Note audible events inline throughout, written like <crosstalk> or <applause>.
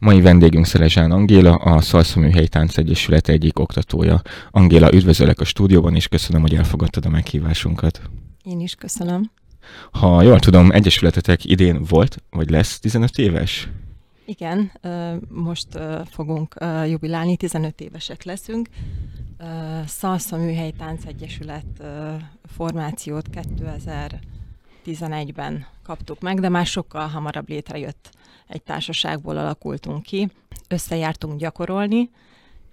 Mai vendégünk Szelezsán Angéla, a Szalsza Műhely Tánc Egyesület egyik oktatója. Angéla, üdvözöllek a stúdióban, és köszönöm, hogy elfogadtad a meghívásunkat. Én is köszönöm. Ha jól tudom, Egyesületetek idén volt, vagy lesz 15 éves? Igen, most fogunk jubilálni, 15 évesek leszünk. Szalsza Műhely Tánc Egyesület formációt 2011-ben kaptuk meg, de már sokkal hamarabb létrejött egy társaságból alakultunk ki. Összejártunk gyakorolni,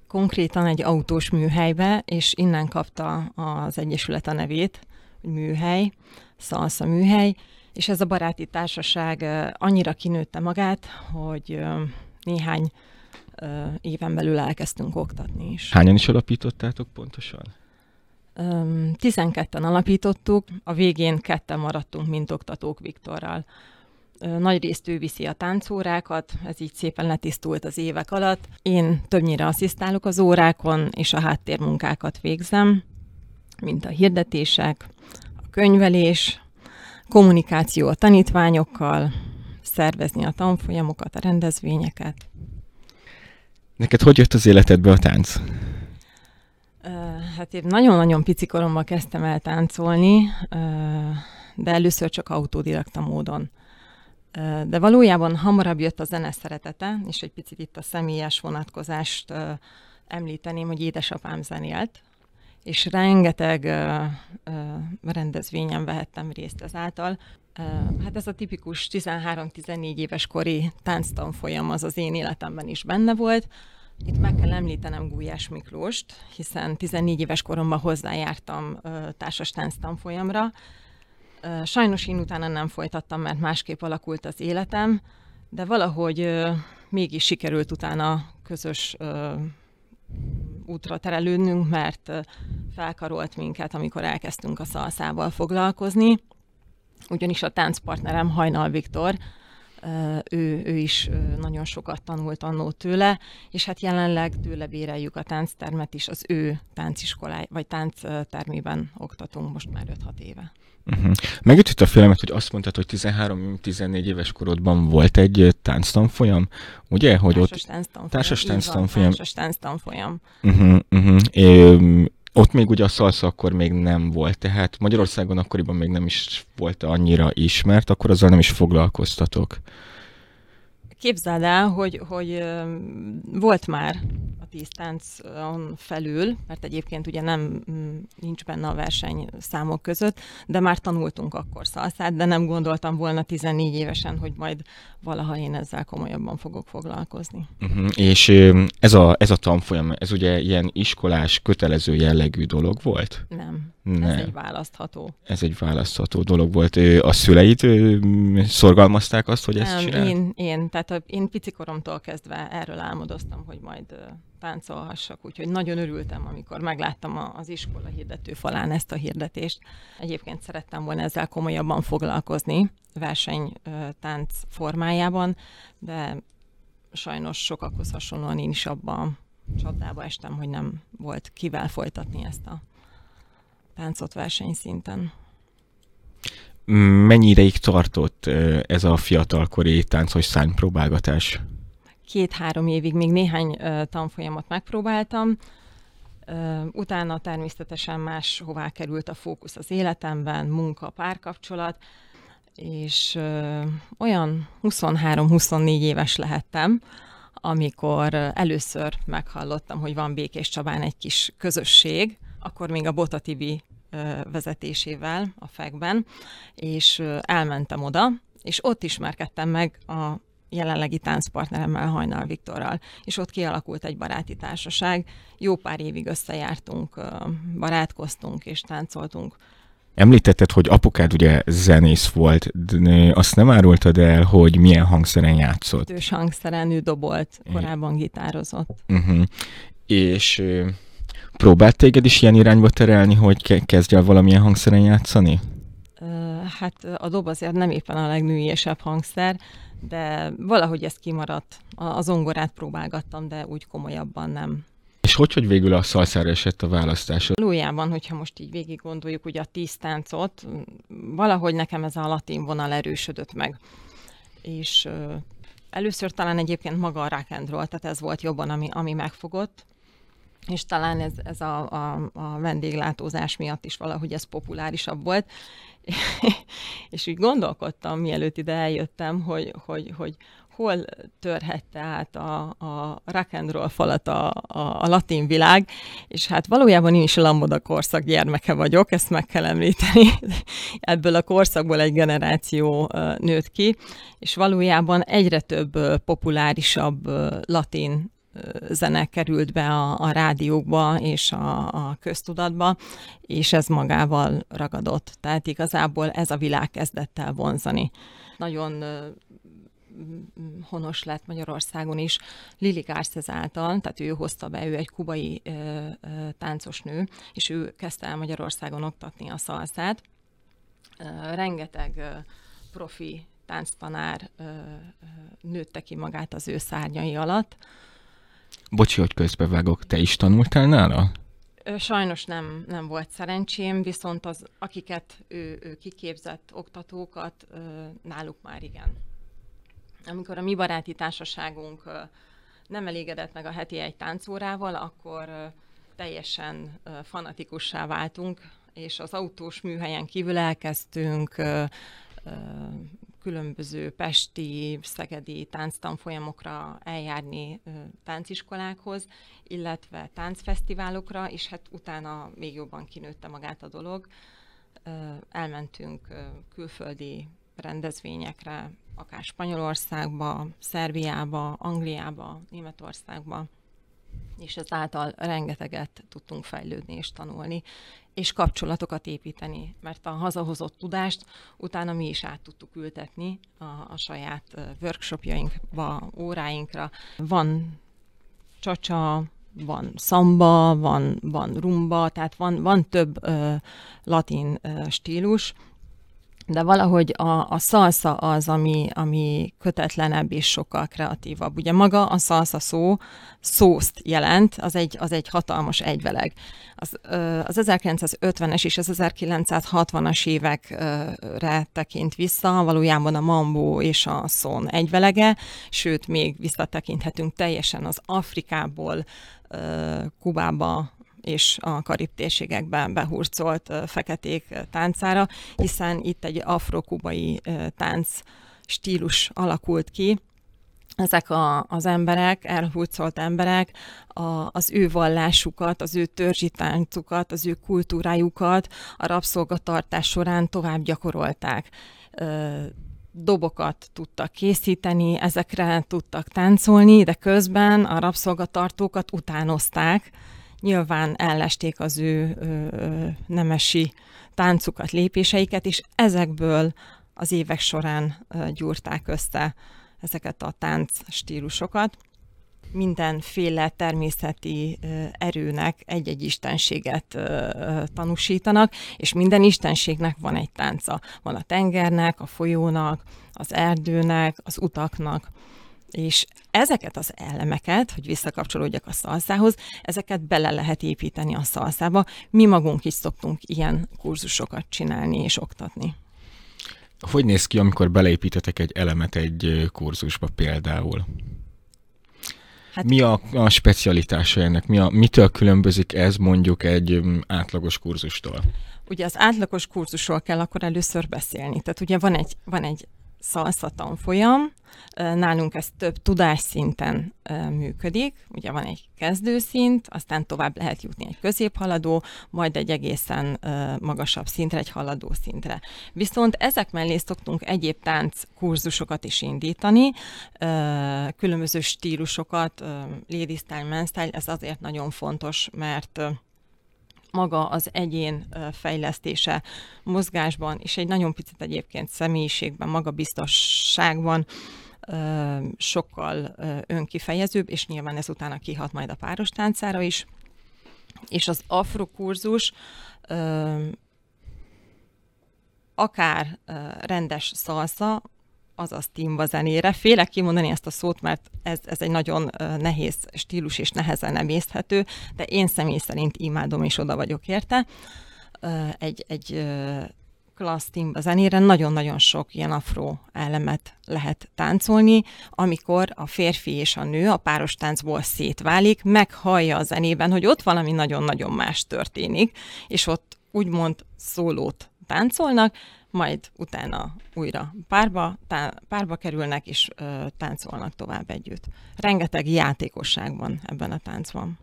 konkrétan egy autós műhelybe, és innen kapta az Egyesület a nevét, hogy műhely, Szalsza műhely, és ez a baráti társaság annyira kinőtte magát, hogy néhány éven belül elkezdtünk oktatni is. Hányan is alapítottátok pontosan? 12-en alapítottuk, a végén ketten maradtunk, mint oktatók Viktorral. Nagy részt ő viszi a táncórákat, ez így szépen letisztult az évek alatt. Én többnyire asszisztálok az órákon, és a háttérmunkákat végzem, mint a hirdetések, a könyvelés, kommunikáció a tanítványokkal, szervezni a tanfolyamokat, a rendezvényeket. Neked hogy jött az életedbe a tánc? Hát én nagyon-nagyon pici koromban kezdtem el táncolni, de először csak autodidakta módon. De valójában hamarabb jött a zene szeretete, és egy picit itt a személyes vonatkozást említeném, hogy édesapám zenélt, és rengeteg rendezvényen vehettem részt ezáltal. Hát ez a tipikus 13-14 éves kori tánctanfolyam az az én életemben is benne volt. Itt meg kell említenem Gulyás Miklóst, hiszen 14 éves koromban hozzájártam társas tánctanfolyamra, Sajnos én utána nem folytattam, mert másképp alakult az életem, de valahogy mégis sikerült utána közös útra terelődnünk, mert felkarolt minket, amikor elkezdtünk a szalszával foglalkozni. Ugyanis a táncpartnerem Hajnal Viktor, ő, ő is nagyon sokat tanult annó tőle, és hát jelenleg tőle béreljük a tánctermet is, az ő tánciskoláj, vagy tánctermében oktatunk most már 5-6 éve. Uh-huh. Megütött a filmet, hogy azt mondtad, hogy 13-14 éves korodban volt egy tánctanfolyam, ugye? Hogy társas ott... tánctanfolyam. Társas tánctanfolyam. Társas tánctanfolyam. Uh-huh, uh-huh. É, ott még ugye a szalsza akkor még nem volt, tehát Magyarországon akkoriban még nem is volt annyira ismert, akkor azzal nem is foglalkoztatok. Képzeld el, hogy, hogy volt már tíz táncon felül, mert egyébként ugye nem mm, nincs benne a verseny számok között, de már tanultunk akkor szalszát, de nem gondoltam volna 14 évesen, hogy majd valaha én ezzel komolyabban fogok foglalkozni. Uh-huh. És ez a, ez a tanfolyam, ez ugye ilyen iskolás, kötelező jellegű dolog volt? Nem. Nem. Ez egy választható. Ez egy választható dolog volt. A szüleid szorgalmazták azt, hogy ezt Nem, csinál? Én, én, tehát én picikoromtól kezdve erről álmodoztam, hogy majd táncolhassak, úgyhogy nagyon örültem, amikor megláttam az iskola hirdető falán ezt a hirdetést. Egyébként szerettem volna ezzel komolyabban foglalkozni versenytánc formájában, de sajnos sokakhoz hasonlóan én is abban csapdába estem, hogy nem volt kivel folytatni ezt a táncot versenyszinten. Mennyi ideig tartott ez a fiatalkori táncos szánypróbálgatás? Két-három évig még néhány tanfolyamot megpróbáltam, utána természetesen máshová került a fókusz az életemben, munka, párkapcsolat, és olyan 23-24 éves lehettem, amikor először meghallottam, hogy van Békés Csabán egy kis közösség, akkor még a Bota Tibi vezetésével a FEG-ben, és elmentem oda, és ott ismerkedtem meg a jelenlegi táncpartneremmel, Hajnal Viktorral, és ott kialakult egy baráti társaság. Jó pár évig összejártunk, barátkoztunk és táncoltunk. Említetted, hogy apukád ugye zenész volt, de azt nem árultad el, hogy milyen hangszeren játszott? Ős hangszeren, ő dobolt, korábban gitározott. Uh-huh. És próbált téged is ilyen irányba terelni, hogy kezdj el valamilyen hangszeren játszani? Hát a dob azért nem éppen a legnőiesebb hangszer, de valahogy ez kimaradt. A zongorát próbálgattam, de úgy komolyabban nem. És hogy, hogy végül a szalszára esett a választás? Valójában, hogyha most így végig gondoljuk ugye a tíz táncot, valahogy nekem ez a latin vonal erősödött meg. És először talán egyébként maga a rock and roll, tehát ez volt jobban, ami, ami megfogott, és talán ez, ez a, a, a vendéglátózás miatt is valahogy ez populárisabb volt. <laughs> és úgy gondolkodtam, mielőtt ide eljöttem, hogy, hogy, hogy hol törhette át a, a rock and roll falat a, a, a latin világ, és hát valójában én is a Lamboda korszak gyermeke vagyok, ezt meg kell említeni. <laughs> Ebből a korszakból egy generáció nőtt ki, és valójában egyre több populárisabb latin zene került be a, a rádiókba és a, a köztudatba, és ez magával ragadott. Tehát igazából ez a világ kezdett el vonzani. Nagyon honos lett Magyarországon is Lili Garces által, tehát ő hozta be, ő egy kubai ö, ö, táncos nő, és ő kezdte el Magyarországon oktatni a szalszát. Ö, rengeteg ö, profi tánctanár ö, ö, nőtte ki magát az ő szárnyai alatt. Bocsi, hogy közbevágok, te is tanultál nála? Sajnos nem, nem volt szerencsém, viszont az, akiket ő, ő kiképzett oktatókat, náluk már igen amikor a mi baráti társaságunk nem elégedett meg a heti egy táncórával, akkor teljesen fanatikussá váltunk, és az autós műhelyen kívül elkezdtünk különböző pesti, szegedi tánctanfolyamokra eljárni tánciskolákhoz, illetve táncfesztiválokra, és hát utána még jobban kinőtte magát a dolog. Elmentünk külföldi rendezvényekre, akár Spanyolországba, Szerbiába, Angliába, Németországba, és ezáltal rengeteget tudtunk fejlődni és tanulni, és kapcsolatokat építeni, mert a hazahozott tudást utána mi is át tudtuk ültetni a, a saját workshopjainkba, óráinkra. Van csacsa, van szamba, van, van rumba, tehát van, van több ö, latin ö, stílus, de valahogy a, a szalsza az, ami, ami kötetlenebb és sokkal kreatívabb. Ugye maga a szalsza szó szószt jelent, az egy, az egy hatalmas egyveleg. Az, az 1950-es és az 1960-as évekre tekint vissza, valójában a mambó és a szón egyvelege, sőt, még visszatekinthetünk teljesen az Afrikából Kubába és a karib térségekben behurcolt feketék táncára, hiszen itt egy afrokubai tánc stílus alakult ki, ezek a, az emberek, elhurcolt emberek a, az ő vallásukat, az ő törzsi táncukat, az ő kultúrájukat a rabszolgatartás során tovább gyakorolták. Dobokat tudtak készíteni, ezekre tudtak táncolni, de közben a rabszolgatartókat utánozták, nyilván ellesték az ő ö, nemesi táncukat, lépéseiket, és ezekből az évek során ö, gyúrták össze ezeket a tánc stílusokat. Mindenféle természeti ö, erőnek egy-egy istenséget ö, tanúsítanak, és minden istenségnek van egy tánca. Van a tengernek, a folyónak, az erdőnek, az utaknak és ezeket az elemeket, hogy visszakapcsolódjak a szalszához, ezeket bele lehet építeni a szalszába. Mi magunk is szoktunk ilyen kurzusokat csinálni és oktatni. Hogy néz ki, amikor beleépítetek egy elemet egy kurzusba például? Hát, mi a, a specialitása ennek? Mi a, mitől különbözik ez mondjuk egy átlagos kurzustól? Ugye az átlagos kurzusról kell akkor először beszélni. Tehát ugye van egy, van egy szalsza tanfolyam. Nálunk ez több tudásszinten működik. Ugye van egy kezdőszint, aztán tovább lehet jutni egy középhaladó, majd egy egészen magasabb szintre, egy haladó szintre. Viszont ezek mellé szoktunk egyéb tánc kurzusokat is indítani, különböző stílusokat, lady style, man style, ez azért nagyon fontos, mert maga az egyén fejlesztése mozgásban, és egy nagyon picit egyébként személyiségben, magabiztosságban sokkal önkifejezőbb, és nyilván ez utána kihat majd a páros táncára is. És az afrokurzus akár rendes szalsza, azaz timba zenére. Félek kimondani ezt a szót, mert ez, ez egy nagyon nehéz stílus és nehezen emészthető, de én személy szerint imádom és oda vagyok érte. Egy, egy klassz a zenére nagyon-nagyon sok ilyen afro elemet lehet táncolni, amikor a férfi és a nő a páros táncból szétválik, meghallja a zenében, hogy ott valami nagyon-nagyon más történik, és ott úgymond szólót táncolnak, majd utána újra párba, tá- párba kerülnek és ö, táncolnak tovább együtt. Rengeteg játékosság van ebben a táncban.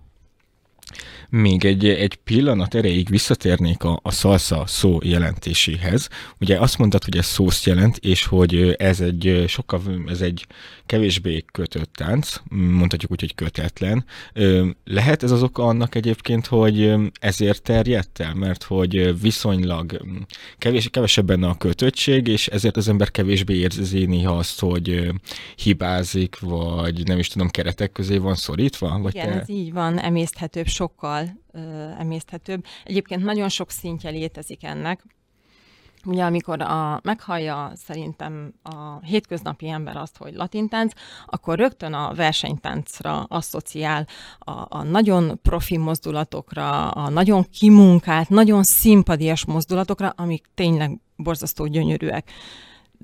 Még egy, egy pillanat erejéig visszatérnék a, a szalsza szó jelentéséhez. Ugye azt mondtad, hogy ez szószt jelent, és hogy ez egy sokkal, ez egy kevésbé kötött tánc, mondhatjuk úgy, hogy kötetlen. Lehet ez az oka annak egyébként, hogy ezért terjedt el, mert hogy viszonylag kevés, kevesebb benne a kötöttség, és ezért az ember kevésbé érzi néha azt, hogy hibázik, vagy nem is tudom, keretek közé van szorítva? Vagy Igen, te... ez így van, emészthetőbb, sokkal emészthetőbb. Egyébként nagyon sok szintje létezik ennek. Ugye amikor a, meghallja szerintem a hétköznapi ember azt, hogy latintánc, akkor rögtön a versenytáncra asszociál a, a nagyon profi mozdulatokra, a nagyon kimunkált, nagyon szimpadias mozdulatokra, amik tényleg borzasztó gyönyörűek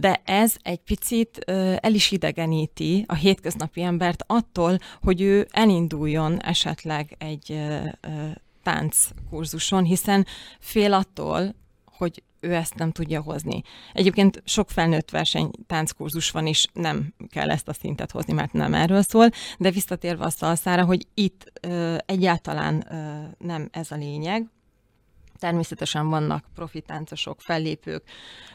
de ez egy picit el is idegeníti a hétköznapi embert attól, hogy ő elinduljon esetleg egy tánckurzuson, hiszen fél attól, hogy ő ezt nem tudja hozni. Egyébként sok felnőtt verseny tánckurzus van, és nem kell ezt a szintet hozni, mert nem erről szól, de visszatérve a szalszára, hogy itt ö, egyáltalán ö, nem ez a lényeg, Természetesen vannak profi táncosok, fellépők,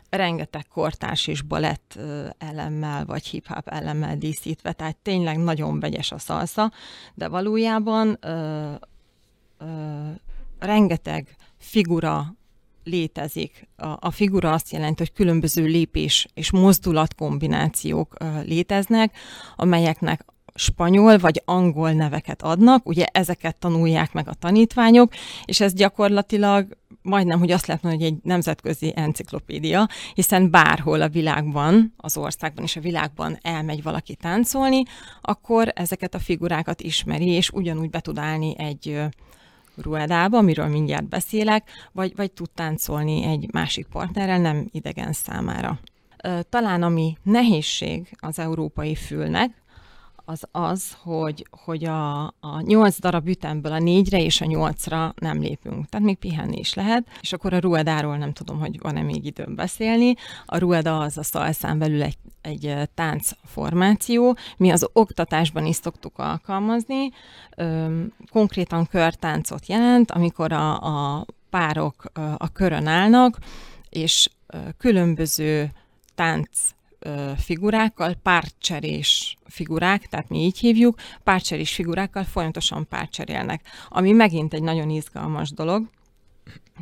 rengeteg kortárs és balett elemmel, vagy hip-hop elemmel díszítve, tehát tényleg nagyon vegyes a szalsza, de valójában ö, ö, rengeteg figura létezik. A, a figura azt jelenti, hogy különböző lépés és mozdulat kombinációk ö, léteznek, amelyeknek spanyol vagy angol neveket adnak, ugye ezeket tanulják meg a tanítványok, és ez gyakorlatilag majdnem, hogy azt lehet mondani, hogy egy nemzetközi enciklopédia, hiszen bárhol a világban, az országban és a világban elmegy valaki táncolni, akkor ezeket a figurákat ismeri, és ugyanúgy be tud állni egy ruedába, amiről mindjárt beszélek, vagy, vagy tud táncolni egy másik partnerrel, nem idegen számára. Talán ami nehézség az európai fülnek, az az, hogy, hogy a, a 8 darab ütemből a négyre és a nyolcra nem lépünk. Tehát még pihenni is lehet. És akkor a ruedáról nem tudom, hogy van-e még időm beszélni. A rueda az a szalszán belül egy, egy táncformáció. Mi az oktatásban is szoktuk alkalmazni. Öm, konkrétan körtáncot jelent, amikor a, a párok a körön állnak, és különböző tánc figurákkal, párcserés figurák, tehát mi így hívjuk, párcserés figurákkal folyamatosan párcserélnek, ami megint egy nagyon izgalmas dolog,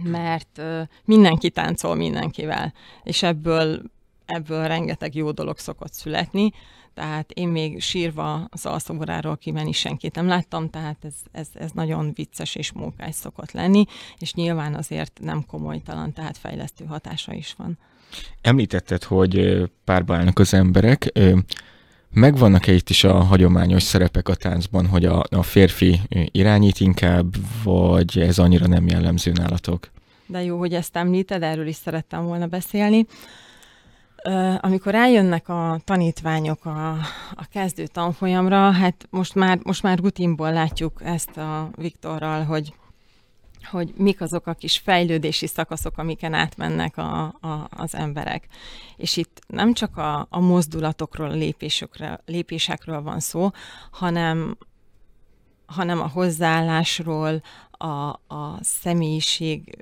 mert mindenki táncol mindenkivel, és ebből, ebből rengeteg jó dolog szokott születni, tehát én még sírva az alszoboráról kimenni senkit nem láttam, tehát ez, ez, ez nagyon vicces és mókás szokott lenni, és nyilván azért nem komolytalan, tehát fejlesztő hatása is van. Említetted, hogy párba állnak az emberek. Megvannak-e itt is a hagyományos szerepek a táncban, hogy a, a férfi irányít inkább, vagy ez annyira nem jellemző nálatok? De jó, hogy ezt említed, erről is szerettem volna beszélni. Amikor eljönnek a tanítványok a, a kezdő tanfolyamra, hát most már, most már rutinból látjuk ezt a Viktorral, hogy hogy mik azok a kis fejlődési szakaszok, amiken átmennek a, a, az emberek. És itt nem csak a, a mozdulatokról, a lépésekről, lépésekről van szó, hanem, hanem a hozzáállásról, a, a személyiség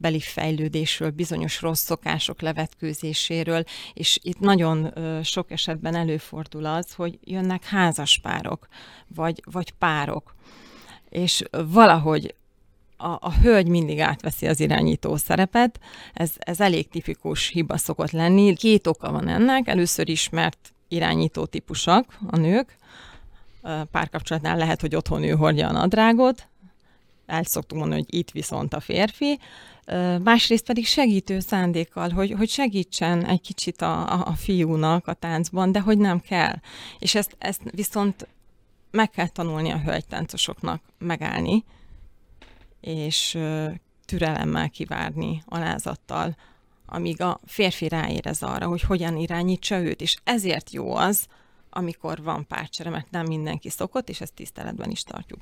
beli fejlődésről, bizonyos rossz szokások levetkőzéséről, és itt nagyon sok esetben előfordul az, hogy jönnek házaspárok, vagy, vagy párok, és valahogy a, a hölgy mindig átveszi az irányító szerepet, ez, ez elég tipikus hiba szokott lenni. Két oka van ennek, először is, mert irányító típusak a nők, párkapcsolatnál lehet, hogy otthon ő hordja a nadrágot, el szoktuk mondani, hogy itt viszont a férfi, másrészt pedig segítő szándékkal, hogy, hogy segítsen egy kicsit a, a, a fiúnak a táncban, de hogy nem kell. És ezt, ezt viszont meg kell tanulni a hölgytáncosoknak megállni, és türelemmel kivárni, alázattal amíg a férfi ráérez arra, hogy hogyan irányítsa őt, és ezért jó az, amikor van párcsere, mert nem mindenki szokott, és ezt tiszteletben is tartjuk.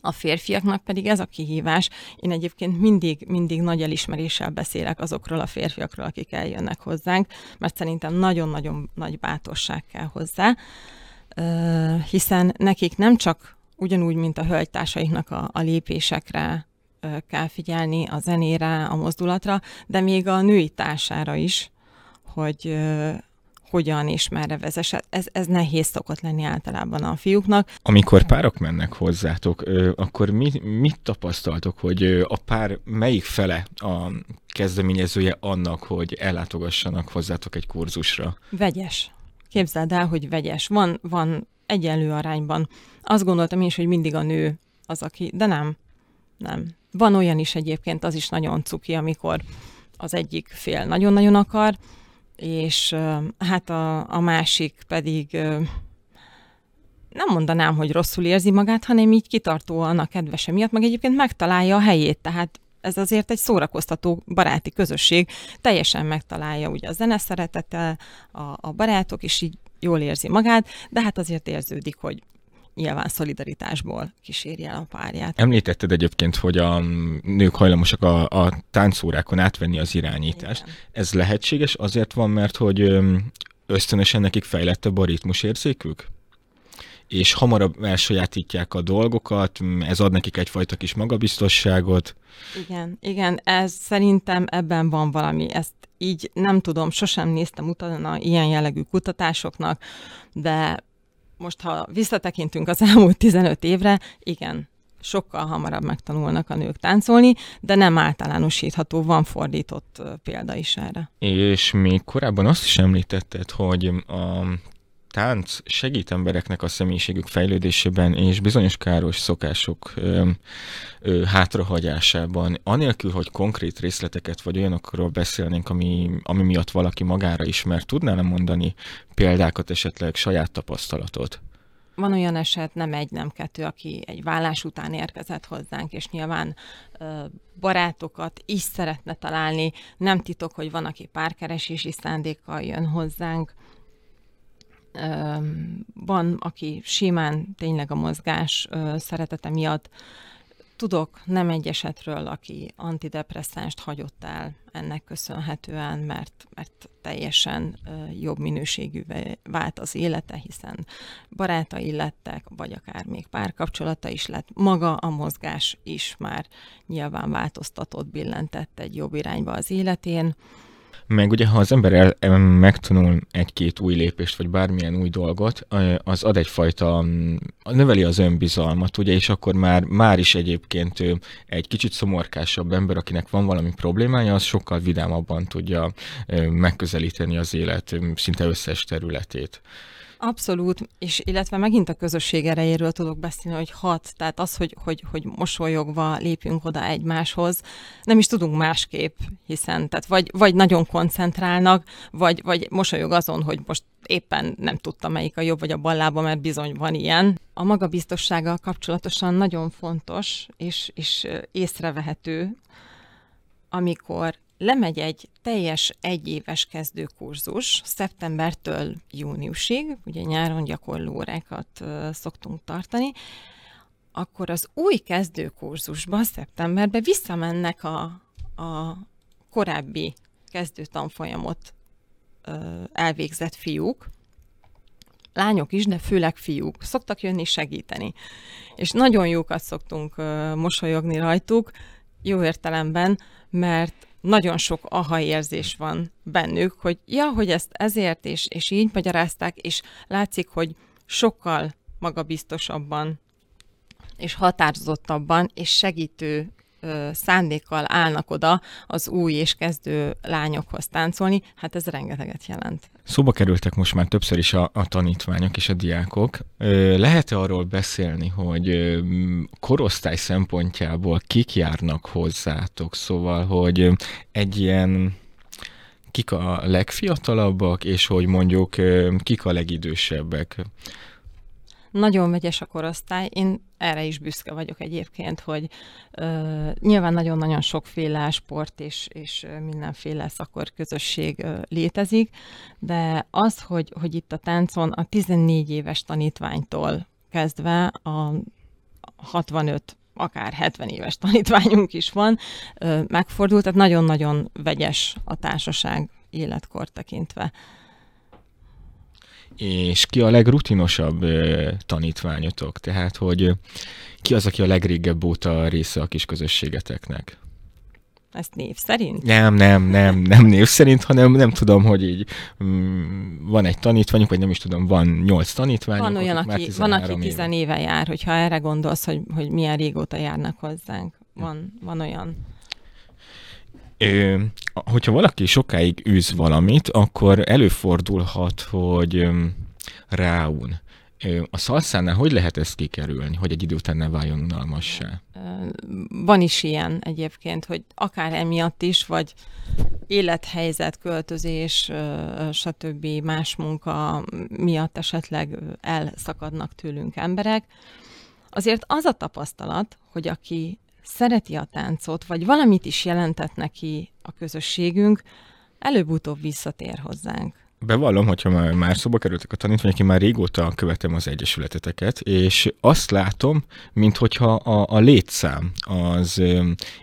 A férfiaknak pedig ez a kihívás. Én egyébként mindig, mindig nagy elismeréssel beszélek azokról a férfiakról, akik eljönnek hozzánk, mert szerintem nagyon-nagyon nagy bátorság kell hozzá, hiszen nekik nem csak ugyanúgy, mint a hölgytársaiknak a, a lépésekre kell figyelni, a zenére, a mozdulatra, de még a női társára is, hogy hogyan és merre vezesse. Ez, ez nehéz szokott lenni általában a fiúknak. Amikor párok mennek hozzátok, akkor mi, mit tapasztaltok, hogy a pár melyik fele a kezdeményezője annak, hogy ellátogassanak hozzátok egy kurzusra? Vegyes. Képzeld el, hogy vegyes. Van, van egyenlő arányban. Azt gondoltam én is, hogy mindig a nő az, aki, de nem. Nem. Van olyan is egyébként, az is nagyon cuki, amikor az egyik fél nagyon-nagyon akar, és hát a, a másik pedig nem mondanám, hogy rosszul érzi magát, hanem így kitartóan a kedvese miatt, meg egyébként megtalálja a helyét, tehát ez azért egy szórakoztató baráti közösség, teljesen megtalálja ugye a zene szeretete, a, a barátok, és így jól érzi magát, de hát azért érződik, hogy nyilván szolidaritásból kíséri el a párját. Említetted egyébként, hogy a nők hajlamosak a, a táncórákon átvenni az irányítást. Igen. Ez lehetséges azért van, mert hogy ösztönösen nekik fejlettebb a ritmusérzékük? És hamarabb elsajátítják a dolgokat, ez ad nekik egyfajta kis magabiztosságot. Igen, igen, ez szerintem ebben van valami. Ezt így nem tudom, sosem néztem utána ilyen jellegű kutatásoknak, de most ha visszatekintünk az elmúlt 15 évre, igen, sokkal hamarabb megtanulnak a nők táncolni, de nem általánosítható, van fordított példa is erre. És még korábban azt is említetted, hogy a tánc segít embereknek a személyiségük fejlődésében és bizonyos káros szokások ö, ö, hátrahagyásában, anélkül, hogy konkrét részleteket vagy olyanokról beszélnénk, ami, ami miatt valaki magára ismer, tudnál mondani példákat, esetleg saját tapasztalatot? Van olyan eset, nem egy, nem kettő, aki egy vállás után érkezett hozzánk, és nyilván ö, barátokat is szeretne találni. Nem titok, hogy van, aki párkeresési szándékkal jön hozzánk, van, aki simán tényleg a mozgás szeretete miatt Tudok nem egy esetről, aki antidepresszánst hagyott el ennek köszönhetően, mert, mert teljesen jobb minőségű vált az élete, hiszen barátai lettek, vagy akár még párkapcsolata is lett. Maga a mozgás is már nyilván változtatott, billentett egy jobb irányba az életén. Meg ugye, ha az ember el, megtanul egy-két új lépést, vagy bármilyen új dolgot, az ad egyfajta, mm, növeli az önbizalmat, ugye, és akkor már, már is egyébként egy kicsit szomorkásabb ember, akinek van valami problémája, az sokkal vidámabban tudja megközelíteni az élet szinte összes területét. Abszolút, és illetve megint a közösség erejéről tudok beszélni, hogy hat, tehát az, hogy, hogy, hogy mosolyogva lépünk oda egymáshoz, nem is tudunk másképp, hiszen tehát vagy, vagy nagyon koncentrálnak, vagy, vagy mosolyog azon, hogy most éppen nem tudta melyik a jobb vagy a bal lába, mert bizony van ilyen. A magabiztossággal kapcsolatosan nagyon fontos és, és észrevehető, amikor lemegy egy teljes egyéves kezdőkurzus szeptembertől júniusig, ugye nyáron gyakorló órákat szoktunk tartani, akkor az új kezdőkurzusba szeptemberben visszamennek a, a korábbi kezdőtanfolyamot elvégzett fiúk, lányok is, de főleg fiúk. Szoktak jönni segíteni. És nagyon jókat szoktunk mosolyogni rajtuk, jó értelemben, mert nagyon sok aha érzés van bennük, hogy ja, hogy ezt ezért és, és így magyarázták, és látszik, hogy sokkal magabiztosabban és határozottabban és segítő szándékkal állnak oda az új és kezdő lányokhoz táncolni, hát ez rengeteget jelent. Szóba kerültek most már többször is a, a tanítványok és a diákok. Lehet-e arról beszélni, hogy korosztály szempontjából kik járnak hozzátok? Szóval, hogy egy ilyen kik a legfiatalabbak, és hogy mondjuk kik a legidősebbek? Nagyon vegyes a korosztály. Én erre is büszke vagyok egyébként, hogy ö, nyilván nagyon-nagyon sokféle sport és, és mindenféle szakor közösség ö, létezik, de az, hogy, hogy itt a táncon a 14 éves tanítványtól kezdve a 65 akár 70 éves tanítványunk is van, megfordult, tehát nagyon-nagyon vegyes a társaság életkor tekintve. És ki a legrutinosabb ö, tanítványotok? Tehát, hogy ki az, aki a legrégebb óta része a kis közösségeteknek? Ezt név szerint? Nem, nem, nem, nem név szerint, hanem nem tudom, hogy így mm, van egy tanítványunk, vagy nem is tudom, van nyolc tanítványunk. Van olyan, aki, van, aki tizen éve jár, hogyha erre gondolsz, hogy, hogy milyen régóta járnak hozzánk. Van, van olyan. Hogyha valaki sokáig űz valamit, akkor előfordulhat, hogy ráun. A szalszánál hogy lehet ezt kikerülni, hogy egy idő után ne váljon unalmassá? Van is ilyen egyébként, hogy akár emiatt is, vagy élethelyzet, költözés, stb. más munka miatt esetleg elszakadnak tőlünk emberek. Azért az a tapasztalat, hogy aki szereti a táncot, vagy valamit is jelentett neki a közösségünk, előbb-utóbb visszatér hozzánk. Bevallom, hogyha már, már szóba kerültek a tanítványok, én már régóta követem az egyesületeteket, és azt látom, mint hogyha a, a létszám az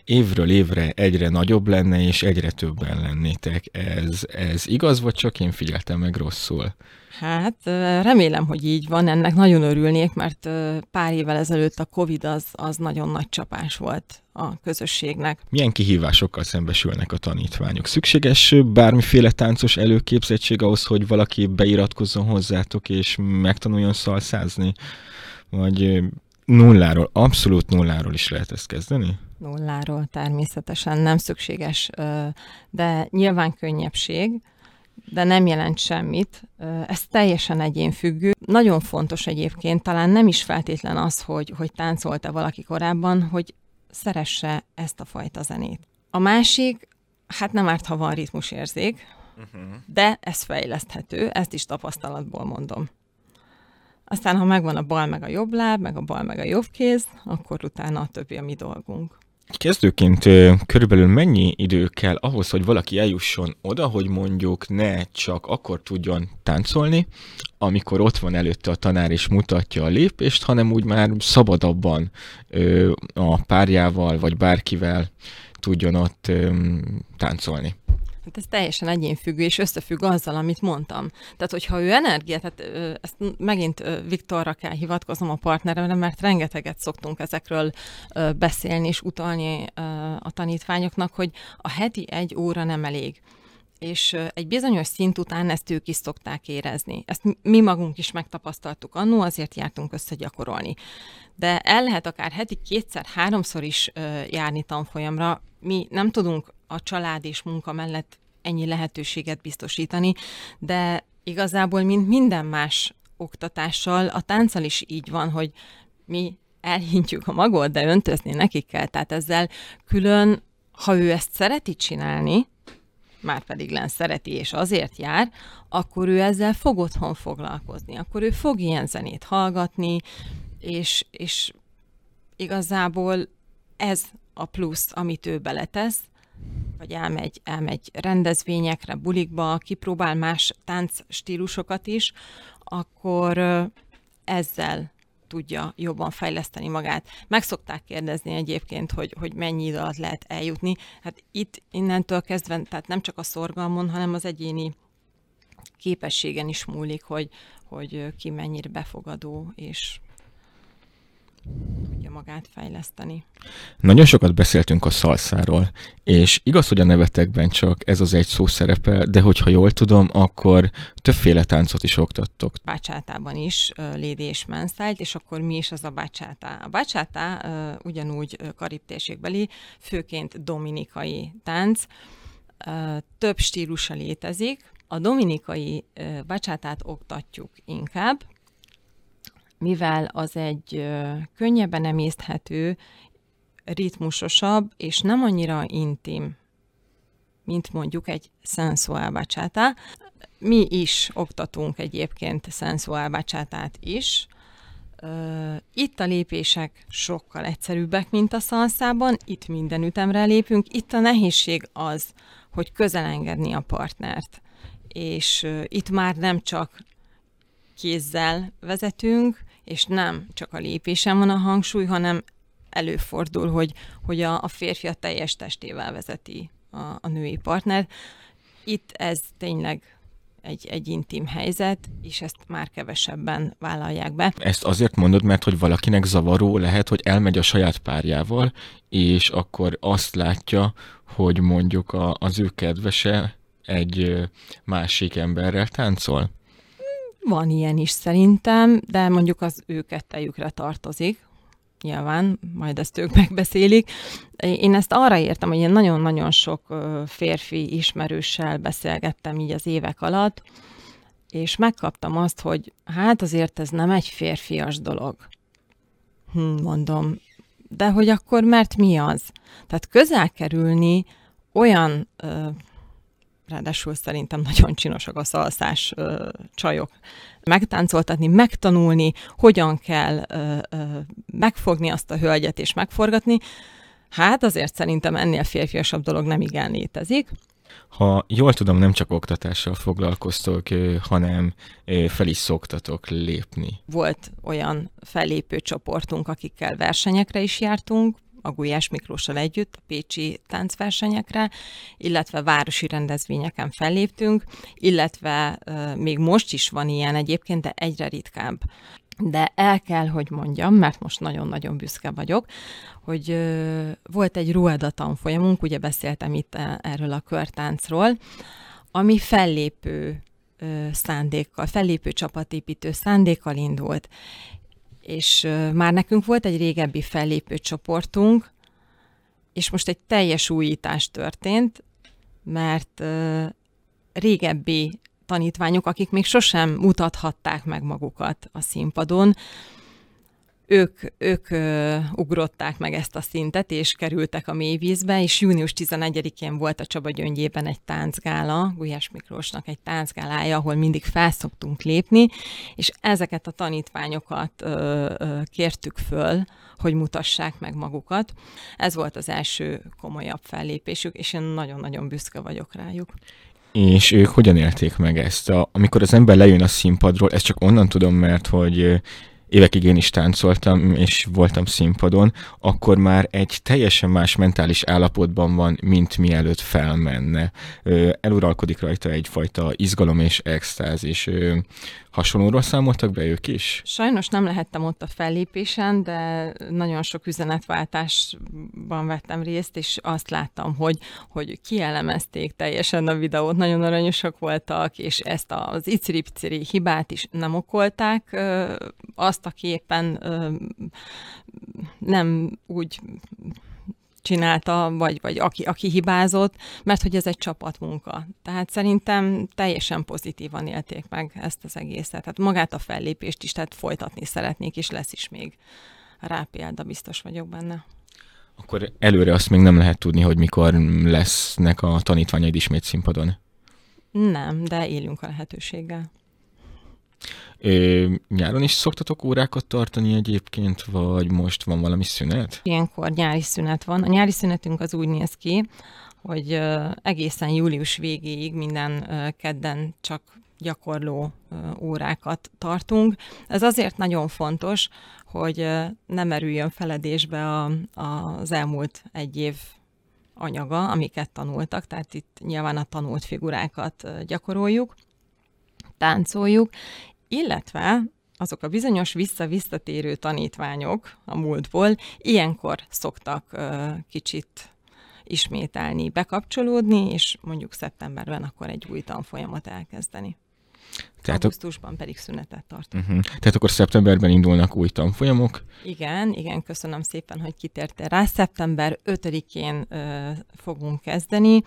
évről évre egyre nagyobb lenne, és egyre többen lennétek. Ez, ez igaz, vagy csak én figyeltem meg rosszul? Hát remélem, hogy így van, ennek nagyon örülnék, mert pár évvel ezelőtt a Covid az, az nagyon nagy csapás volt a közösségnek. Milyen kihívásokkal szembesülnek a tanítványok? Szükséges bármiféle táncos előképzettség ahhoz, hogy valaki beiratkozzon hozzátok és megtanuljon szalszázni? Vagy nulláról, abszolút nulláról is lehet ezt kezdeni? Nulláról természetesen nem szükséges, de nyilván könnyebbség, de nem jelent semmit. Ez teljesen egyénfüggő. Nagyon fontos egyébként, talán nem is feltétlen az, hogy, hogy táncolta valaki korábban, hogy szeresse ezt a fajta zenét. A másik, hát nem árt, ha van ritmusérzék, uh-huh. de ez fejleszthető, ezt is tapasztalatból mondom. Aztán, ha megvan a bal meg a jobb láb, meg a bal meg a jobb kéz, akkor utána a többi a mi dolgunk. Kezdőként körülbelül mennyi idő kell ahhoz, hogy valaki eljusson oda, hogy mondjuk ne csak akkor tudjon táncolni, amikor ott van előtte a tanár és mutatja a lépést, hanem úgy már szabadabban a párjával vagy bárkivel tudjon ott táncolni. Hát ez teljesen egyénfüggő, és összefügg azzal, amit mondtam. Tehát, hogyha ő energia, tehát ezt megint Viktorra kell hivatkoznom a partneremre, mert rengeteget szoktunk ezekről beszélni és utalni a tanítványoknak, hogy a heti egy óra nem elég és egy bizonyos szint után ezt ők is szokták érezni. Ezt mi magunk is megtapasztaltuk annó, azért jártunk össze gyakorolni. De el lehet akár heti kétszer, háromszor is járni tanfolyamra. Mi nem tudunk a család és munka mellett ennyi lehetőséget biztosítani, de igazából, mint minden más oktatással, a tánccal is így van, hogy mi elhintjük a magot, de öntözni nekik kell. Tehát ezzel külön, ha ő ezt szereti csinálni, már pedig len szereti, és azért jár, akkor ő ezzel fog otthon foglalkozni, akkor ő fog ilyen zenét hallgatni, és, és igazából ez a plusz, amit ő beletesz, vagy elmegy, elmegy rendezvényekre, bulikba, kipróbál más táncstílusokat is, akkor ezzel tudja jobban fejleszteni magát. Meg szokták kérdezni egyébként, hogy, hogy mennyi idő alatt lehet eljutni. Hát itt innentől kezdve, tehát nem csak a szorgalmon, hanem az egyéni képességen is múlik, hogy, hogy ki mennyire befogadó és tudja magát fejleszteni. Nagyon sokat beszéltünk a szalszáról, és igaz, hogy a nevetekben csak ez az egy szó szerepel, de hogyha jól tudom, akkor többféle táncot is oktattok. Bácsátában is Lady és Manstyle, és akkor mi is az a bácsátá? A bácsátá ugyanúgy karib térségbeli, főként dominikai tánc, több stílusa létezik. A dominikai bácsátát oktatjuk inkább, mivel az egy könnyebben emészthető, ritmusosabb és nem annyira intim, mint mondjuk egy sensual bachata. Mi is oktatunk egyébként sensual bachátát is, Itt a lépések sokkal egyszerűbbek, mint a szalszában, itt minden ütemre lépünk, itt a nehézség az, hogy közel engedni a partnert. És itt már nem csak kézzel vezetünk, és nem csak a lépésen van a hangsúly, hanem előfordul, hogy, hogy a, a férfi a teljes testével vezeti a, a női partnert. Itt ez tényleg egy, egy intim helyzet, és ezt már kevesebben vállalják be. Ezt azért mondod, mert hogy valakinek zavaró lehet, hogy elmegy a saját párjával, és akkor azt látja, hogy mondjuk a, az ő kedvese egy másik emberrel táncol? Van ilyen is szerintem, de mondjuk az ő kettejükre tartozik, nyilván, majd ezt ők <laughs> megbeszélik. Én ezt arra értem, hogy én nagyon-nagyon sok férfi ismerőssel beszélgettem így az évek alatt, és megkaptam azt, hogy hát azért ez nem egy férfias dolog. Hm, mondom, de hogy akkor mert mi az? Tehát közel kerülni olyan ráadásul szerintem nagyon csinosak a szalszás ö, csajok. Megtáncoltatni, megtanulni, hogyan kell ö, ö, megfogni azt a hölgyet és megforgatni, hát azért szerintem ennél férfiasabb dolog nem igen létezik. Ha jól tudom, nem csak oktatással foglalkoztok, hanem fel is szoktatok lépni. Volt olyan fellépő csoportunk, akikkel versenyekre is jártunk, a Gulyás Miklóssal együtt a pécsi táncversenyekre, illetve városi rendezvényeken felléptünk, illetve még most is van ilyen egyébként, de egyre ritkább. De el kell, hogy mondjam, mert most nagyon-nagyon büszke vagyok, hogy volt egy Rueda tanfolyamunk, ugye beszéltem itt erről a körtáncról, ami fellépő szándékkal, fellépő csapatépítő szándékkal indult és már nekünk volt egy régebbi fellépő csoportunk, és most egy teljes újítás történt, mert régebbi tanítványok, akik még sosem mutathatták meg magukat a színpadon, ők, ők ö, ugrották meg ezt a szintet, és kerültek a mélyvízbe, és június 11-én volt a Csaba Gyöngyében egy táncgála, Gulyás Miklósnak egy táncgálája, ahol mindig felszoktunk lépni, és ezeket a tanítványokat ö, ö, kértük föl, hogy mutassák meg magukat. Ez volt az első komolyabb fellépésük, és én nagyon-nagyon büszke vagyok rájuk. És ők hogyan élték meg ezt? A, amikor az ember lejön a színpadról, ezt csak onnan tudom, mert hogy évekig én is táncoltam, és voltam színpadon, akkor már egy teljesen más mentális állapotban van, mint mielőtt felmenne. Eluralkodik rajta egyfajta izgalom és extázis. Hasonlóról számoltak be ők is? Sajnos nem lehettem ott a fellépésen, de nagyon sok üzenetváltásban vettem részt, és azt láttam, hogy, hogy kielemezték teljesen a videót, nagyon aranyosak voltak, és ezt az iciri hibát is nem okolták. Azt, aki éppen nem úgy csinálta, vagy, vagy aki, aki hibázott, mert hogy ez egy csapatmunka. Tehát szerintem teljesen pozitívan élték meg ezt az egészet. Tehát magát a fellépést is, tehát folytatni szeretnék, és lesz is még rá példa, biztos vagyok benne. Akkor előre azt még nem lehet tudni, hogy mikor lesznek a tanítványaid ismét színpadon? Nem, de élünk a lehetőséggel. Ö, nyáron is szoktatok órákat tartani egyébként, vagy most van valami szünet? Ilyenkor nyári szünet van. A nyári szünetünk az úgy néz ki, hogy egészen július végéig minden kedden csak gyakorló órákat tartunk. Ez azért nagyon fontos, hogy nem merüljön feledésbe a, a, az elmúlt egy év anyaga, amiket tanultak, tehát itt nyilván a tanult figurákat gyakoroljuk, táncoljuk, illetve azok a bizonyos vissza-visszatérő tanítványok a múltból ilyenkor szoktak uh, kicsit ismételni, bekapcsolódni, és mondjuk szeptemberben akkor egy új tanfolyamot elkezdeni. Tehát Augusztusban pedig szünetet tartunk. Uh-huh. Tehát akkor szeptemberben indulnak új tanfolyamok? Igen, igen, köszönöm szépen, hogy kitértél rá. Szeptember 5-én uh, fogunk kezdeni,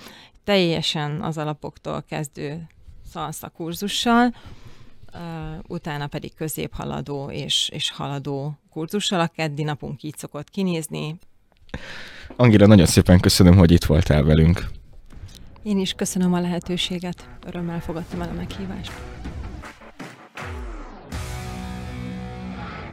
teljesen az alapoktól kezdő szalsza kurzussal, utána pedig középhaladó és, és haladó kurzussal. A keddi napunk így szokott kinézni. Angira, nagyon szépen köszönöm, hogy itt voltál velünk. Én is köszönöm a lehetőséget, örömmel fogadtam el a meghívást.